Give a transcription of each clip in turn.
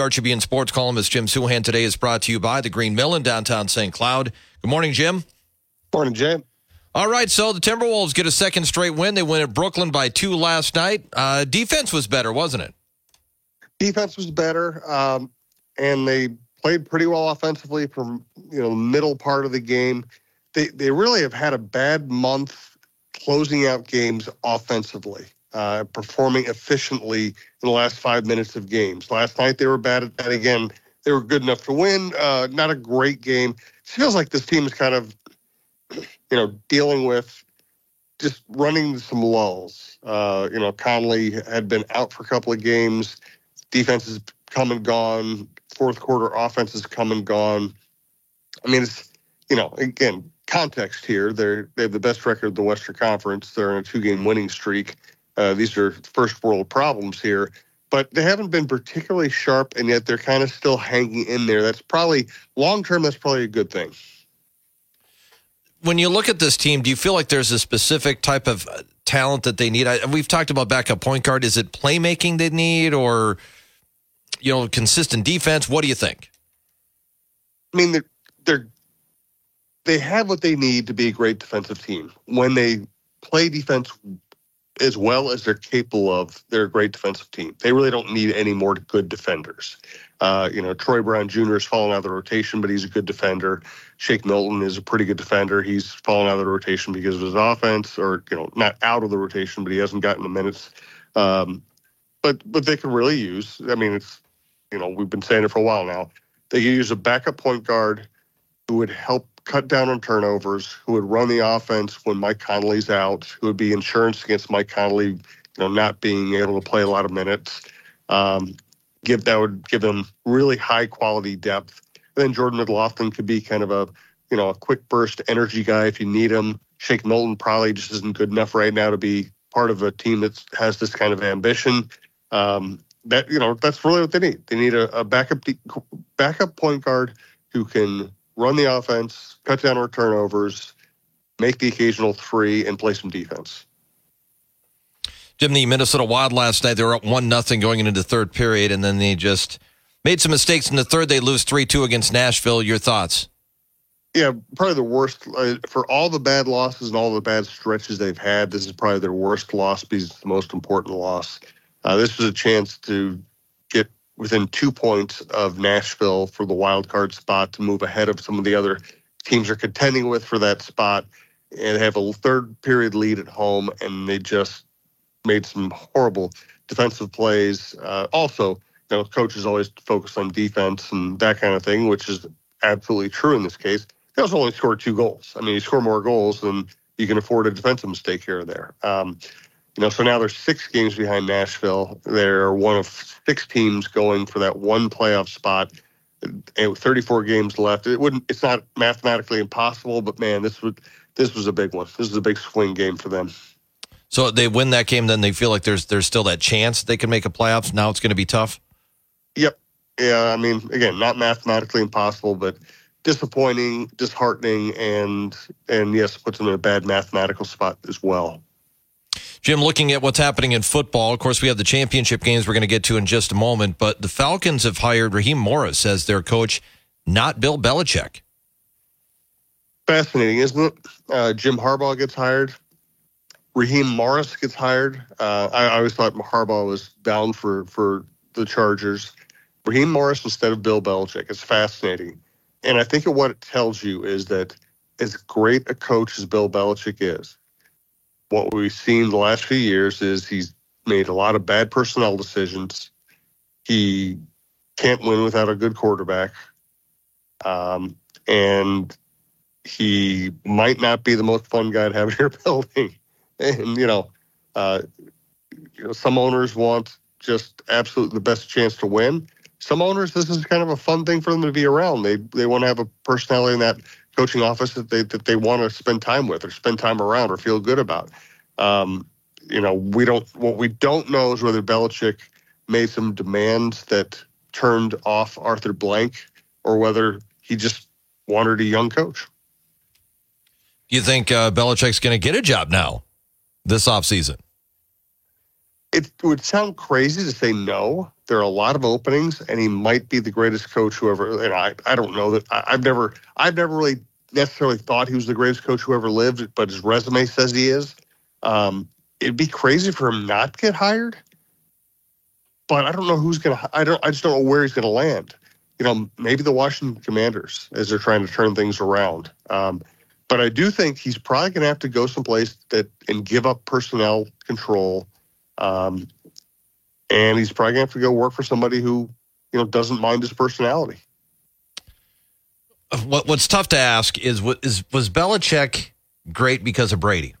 Star Tribune sports columnist Jim Souhan today is brought to you by the Green Mill in downtown St. Cloud. Good morning, Jim. Morning, Jim. All right, so the Timberwolves get a second straight win. They win at Brooklyn by two last night. Uh, defense was better, wasn't it? Defense was better, um, and they played pretty well offensively from you know middle part of the game. They they really have had a bad month closing out games offensively, uh, performing efficiently in the last five minutes of games. Last night they were bad at that again. They were good enough to win. Uh, not a great game. It feels like this team is kind of you know dealing with just running some lulls. Uh, you know, Conley had been out for a couple of games. Defense has come and gone. Fourth quarter offense has come and gone. I mean, it's you know, again, context here. They're they have the best record of the Western Conference. They're in a two game winning streak. Uh, these are first world problems here, but they haven't been particularly sharp, and yet they're kind of still hanging in there. That's probably long term. That's probably a good thing. When you look at this team, do you feel like there's a specific type of uh, talent that they need? I, we've talked about backup point guard. Is it playmaking they need, or you know, consistent defense? What do you think? I mean, they're, they're they have what they need to be a great defensive team. When they play defense as well as they're capable of, they're a great defensive team. They really don't need any more good defenders. Uh, you know, Troy Brown Jr. has fallen out of the rotation, but he's a good defender. Shake Milton is a pretty good defender. He's fallen out of the rotation because of his offense, or you know, not out of the rotation, but he hasn't gotten the minutes. Um, but but they can really use. I mean, it's you know, we've been saying it for a while now. They could use a backup point guard who would help cut down on turnovers, who would run the offense when Mike Conley's out, who would be insurance against Mike Conley, you know, not being able to play a lot of minutes. Um, give that would give them really high quality depth. And then Jordan McLaughlin could be kind of a, you know, a quick burst energy guy if you need him. Shake Milton probably just isn't good enough right now to be part of a team that has this kind of ambition. Um, that you know, that's really what they need. They need a, a backup backup point guard who can run the offense, cut down our turnovers, make the occasional three, and play some defense. Jim, the Minnesota Wild last night, they were up 1 nothing going into the third period, and then they just made some mistakes in the third. They lose 3 2 against Nashville. Your thoughts? Yeah, probably the worst uh, for all the bad losses and all the bad stretches they've had. This is probably their worst loss because it's the most important loss. Uh, this was a chance to get within two points of Nashville for the wild card spot to move ahead of some of the other teams are contending with for that spot and have a third period lead at home and they just made some horrible defensive plays. Uh, also, you know, coaches always focus on defense and that kind of thing, which is absolutely true in this case. They also only scored two goals. I mean, you score more goals than you can afford a defensive mistake here or there. Um, you know, so now they're six games behind Nashville. They're one of six teams going for that one playoff spot. And with 34 games left, it wouldn't. It's not mathematically impossible, but man, this would this was a big one. This is a big swing game for them. So they win that game, then they feel like there's there's still that chance they can make a playoffs. Now it's going to be tough. Yep. Yeah. I mean, again, not mathematically impossible, but disappointing, disheartening, and and yes, puts them in a bad mathematical spot as well. Jim, looking at what's happening in football, of course, we have the championship games we're going to get to in just a moment, but the Falcons have hired Raheem Morris as their coach, not Bill Belichick. Fascinating, isn't it? Uh, Jim Harbaugh gets hired. Raheem Morris gets hired. Uh, I, I always thought Harbaugh was bound for, for the Chargers. Raheem Morris instead of Bill Belichick. It's fascinating. And I think what it tells you is that as great a coach as Bill Belichick is, what we've seen the last few years is he's made a lot of bad personnel decisions. He can't win without a good quarterback. Um, and he might not be the most fun guy to have in your building. And, you know, uh, you know, some owners want just absolutely the best chance to win. Some owners, this is kind of a fun thing for them to be around. They they want to have a personality in that coaching office that they that they want to spend time with or spend time around or feel good about. Um, you know, we don't. What we don't know is whether Belichick made some demands that turned off Arthur Blank, or whether he just wanted a young coach. Do you think uh, Belichick's going to get a job now this offseason? it would sound crazy to say no. There are a lot of openings, and he might be the greatest coach who ever. And I, I don't know that. I, I've never, I've never really necessarily thought he was the greatest coach who ever lived, but his resume says he is. Um, it'd be crazy for him not to get hired. But I don't know who's gonna. I don't. I just don't know where he's gonna land. You know, maybe the Washington Commanders as they're trying to turn things around. Um, but I do think he's probably to have to go someplace that and give up personnel control um, and he's probably to have to go work for somebody who, you know, doesn't mind his personality. What, what's tough to ask is, what is was Belichick great because of Brady?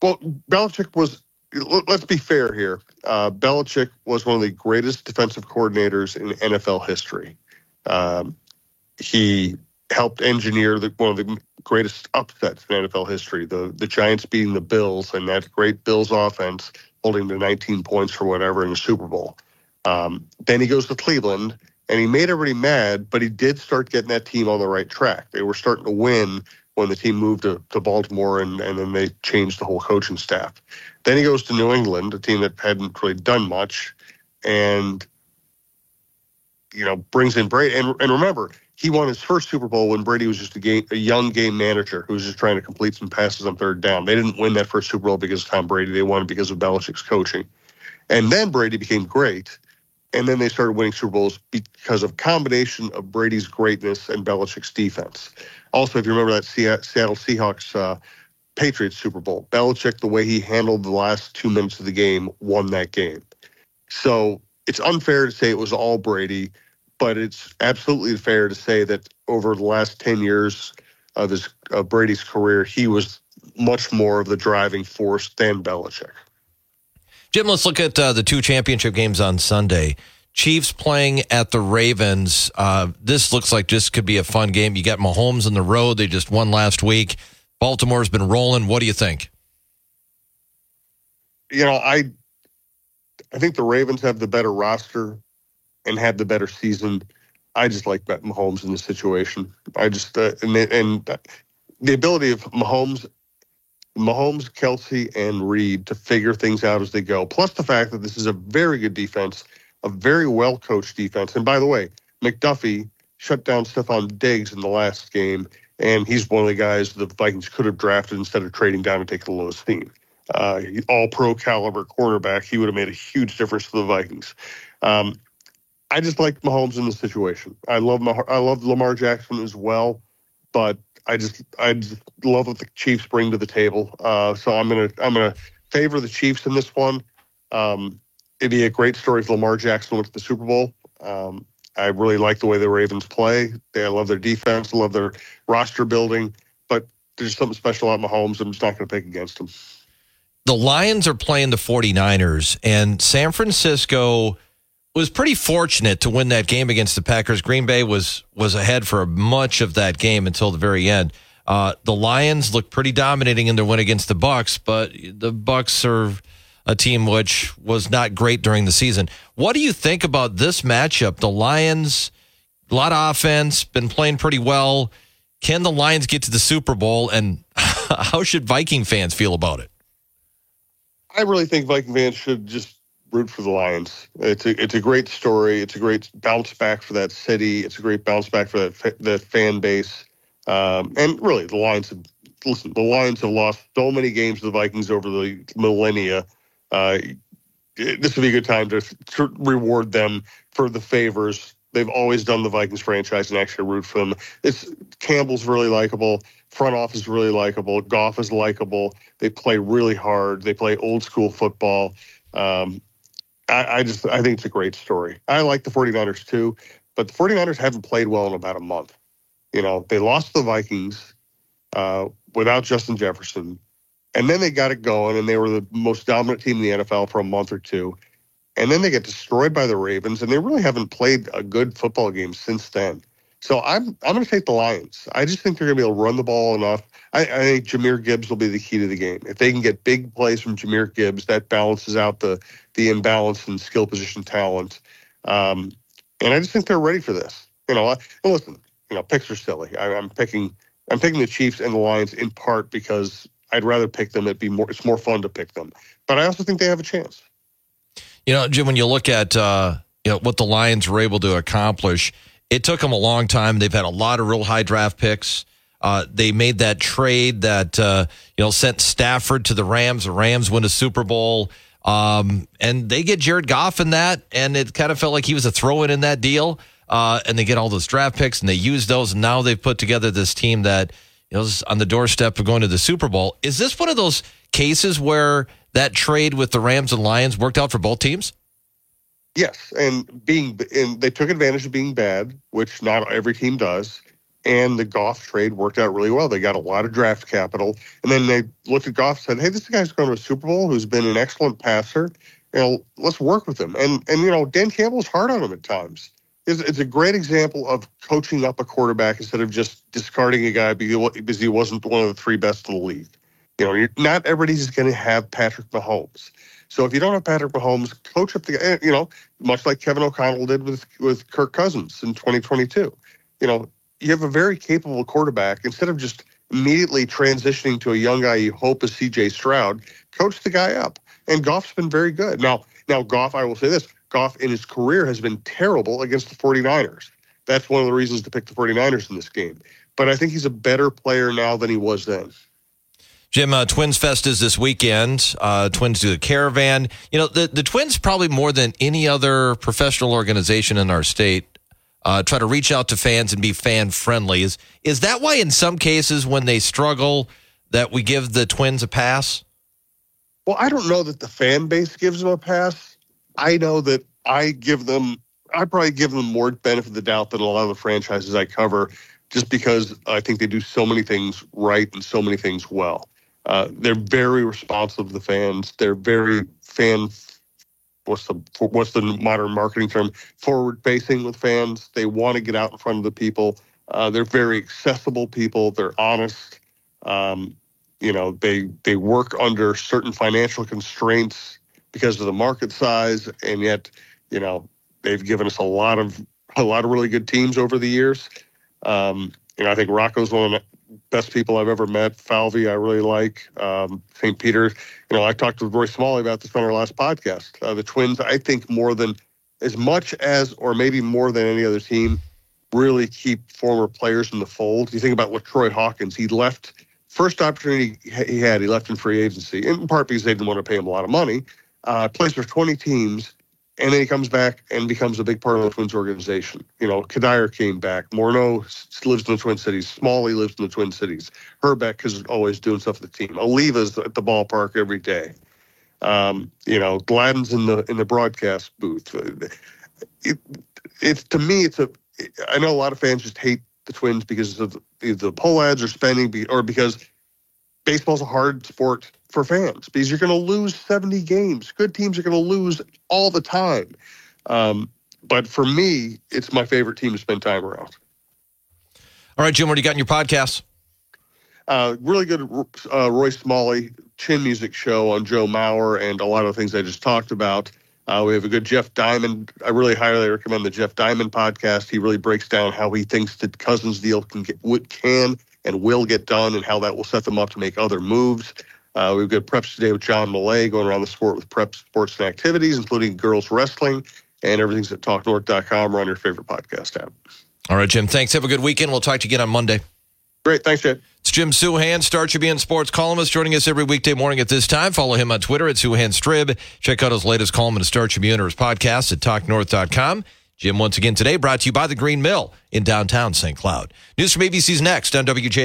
Well, Belichick was. Let's be fair here. Uh, Belichick was one of the greatest defensive coordinators in NFL history. Um, he helped engineer the, one of the greatest upsets in NFL history. The the Giants beating the Bills and that great Bills offense holding to 19 points for whatever in the Super Bowl. Um, then he goes to Cleveland and he made everybody mad, but he did start getting that team on the right track. They were starting to win when the team moved to, to Baltimore and, and then they changed the whole coaching staff. Then he goes to New England, a team that hadn't really done much, and you know brings in Brady. And, and remember, he won his first Super Bowl when Brady was just a game, a young game manager who was just trying to complete some passes on third down. They didn't win that first Super Bowl because of Tom Brady. They won it because of Belichick's coaching. And then Brady became great. And then they started winning Super Bowls because of combination of Brady's greatness and Belichick's defense. Also, if you remember that Seattle Seahawks uh, Patriots Super Bowl, Belichick, the way he handled the last two minutes of the game, won that game. So it's unfair to say it was all Brady but it's absolutely fair to say that over the last 10 years of his of Brady's career, he was much more of the driving force than Belichick. Jim, let's look at uh, the two championship games on Sunday. Chiefs playing at the Ravens. Uh, this looks like this could be a fun game. You got Mahomes on the road. They just won last week. Baltimore's been rolling. What do you think? You know, I I think the Ravens have the better roster and have the better season. I just like Mahomes in this situation. I just uh, and and the ability of Mahomes, Mahomes, Kelce, and Reid to figure things out as they go. Plus the fact that this is a very good defense, a very well coached defense. And by the way, McDuffie shut down Stefon Diggs in the last game, and he's one of the guys the Vikings could have drafted instead of trading down and take the lowest team. Uh, all pro caliber cornerback, he would have made a huge difference to the Vikings. Um, I just like Mahomes in the situation. I love Mah- I love Lamar Jackson as well, but I just I just love what the Chiefs bring to the table. Uh, so I'm gonna I'm gonna favor the Chiefs in this one. Um, it'd be a great story if Lamar Jackson went to the Super Bowl. Um, I really like the way the Ravens play. They, I love their defense. I love their roster building. But there's something special about Mahomes. I'm just not going to pick against them. The Lions are playing the 49ers, and San Francisco – was pretty fortunate to win that game against the Packers. Green Bay was was ahead for much of that game until the very end. Uh, the Lions looked pretty dominating in their win against the Bucs, but the Bucs are a team which was not great during the season. What do you think about this matchup? The Lions, a lot of offense, been playing pretty well. Can the Lions get to the Super Bowl, and how should Viking fans feel about it? I really think Viking fans should just root for the Lions. It's a it's a great story. It's a great bounce back for that city. It's a great bounce back for that that fan base. Um, and really, the Lions have listen. The Lions have lost so many games to the Vikings over the millennia. Uh, this would be a good time to, to reward them for the favors they've always done the Vikings franchise and actually root for them. It's Campbell's really likable. Front office is really likable. Goff is likable. They play really hard. They play old school football. Um, I, I just I think it's a great story. I like the 49ers too, but the 49ers haven't played well in about a month. You know, they lost the Vikings uh, without Justin Jefferson, and then they got it going, and they were the most dominant team in the NFL for a month or two. And then they get destroyed by the Ravens, and they really haven't played a good football game since then. So I'm I'm going to take the Lions. I just think they're going to be able to run the ball enough. I, I, think Jahmyr Gibbs will be the key to the game. If they can get big plays from Jahmyr Gibbs, that balances out the the imbalance in skill position talent. Um, and I just think they're ready for this. You know, listen, you know, picks are silly. I, I'm picking I'm picking the Chiefs and the Lions in part because I'd rather pick them. It'd be more. It's more fun to pick them. But I also think they have a chance. You know, Jim, when you look at uh, you know what the Lions were able to accomplish, it took them a long time. They've had a lot of real high draft picks. Uh, they made that trade that uh, you know sent Stafford to the Rams. The Rams win a Super Bowl, um, and they get Jared Goff in that, and it kind of felt like he was a throw-in in that deal. Uh, and they get all those draft picks, and they use those, and now they've put together this team that you know is on the doorstep of going to the Super Bowl. Is this one of those cases where that trade with the Rams and Lions worked out for both teams? Yes, and being and they took advantage of being bad, which not every team does. And the Goff trade worked out really well. They got a lot of draft capital, and then they looked at Goff and said, "Hey, this guy's going to a Super Bowl. Who's been an excellent passer. You know, let's work with him." And and you know, Dan Campbell's hard on him at times. It's, it's a great example of coaching up a quarterback instead of just discarding a guy because he wasn't one of the three best in the league. You know, not everybody's going to have Patrick Mahomes. So if you don't have Patrick Mahomes, coach up the guy. You know, much like Kevin O'Connell did with with Kirk Cousins in 2022. You know, you have a very capable quarterback. Instead of just immediately transitioning to a young guy you hope is C.J. Stroud, coach the guy up. And Goff's been very good. Now, now Goff, I will say this: Goff in his career has been terrible against the 49ers. That's one of the reasons to pick the 49ers in this game. But I think he's a better player now than he was then. Jim, uh, Twins Fest is this weekend. Uh, Twins do the caravan. You know, the, the Twins probably more than any other professional organization in our state uh, try to reach out to fans and be fan friendly. Is is that why in some cases when they struggle that we give the Twins a pass? Well, I don't know that the fan base gives them a pass. I know that I give them. I probably give them more benefit of the doubt than a lot of the franchises I cover, just because I think they do so many things right and so many things well. Uh, they're very responsive to the fans. They're very fan. What's the what's the modern marketing term? Forward facing with fans. They want to get out in front of the people. Uh, they're very accessible people. They're honest. Um, you know, they they work under certain financial constraints because of the market size, and yet, you know, they've given us a lot of a lot of really good teams over the years. Um, I think Rocco's one of best people I've ever met. Falvey, I really like. Um, St. Peter, you know, I talked with Roy Smalley about this on our last podcast. Uh, the Twins, I think, more than as much as, or maybe more than any other team, really keep former players in the fold. You think about what Troy Hawkins, he left first opportunity he had, he left in free agency, in part because they didn't want to pay him a lot of money. Uh, plays for 20 teams and then he comes back and becomes a big part of the Twins organization. You know, Cuddyer came back. Morneau lives in the Twin Cities. Smalley lives in the Twin Cities. Hrbek is always doing stuff with the team. Oliva's at the ballpark every day. Um, you know, Gladden's in the in the broadcast booth. It, it's to me, it's a. I know a lot of fans just hate the Twins because of the, the Pohlads are spending, or because baseball's a hard sport for fans because you're going to lose 70 games. Good teams are going to lose all the time. Um, but for me, it's my favorite team to spend time around. All right, Jim, what do you got in your podcast? Uh, really good uh, Roy Smalley chin music show on Joe Mauer and a lot of things I just talked about. Uh, we have a good Jeff Diamond. I really highly recommend the Jeff Diamond podcast. He really breaks down how he thinks the Cousins deal can get, can and will get done and how that will set them up to make other moves. Uh, we've got preps today with John Millea going around the sport with prep sports and activities, including girls wrestling, and everything's at talknorth.com or on your favorite podcast app. All right, Jim. Thanks. Have a good weekend. We'll talk to you again on Monday. Great. Thanks, Jim. It's Jim Souhan, Star Tribune sports columnist, joining us every weekday morning at this time. Follow him on Twitter at Souhan Strib. Check out his latest column in the Star Tribune or his podcast at talknorth.com. Jim, once again today, brought to you by the Green Mill in downtown St. Cloud. News from ABC's next on WJ.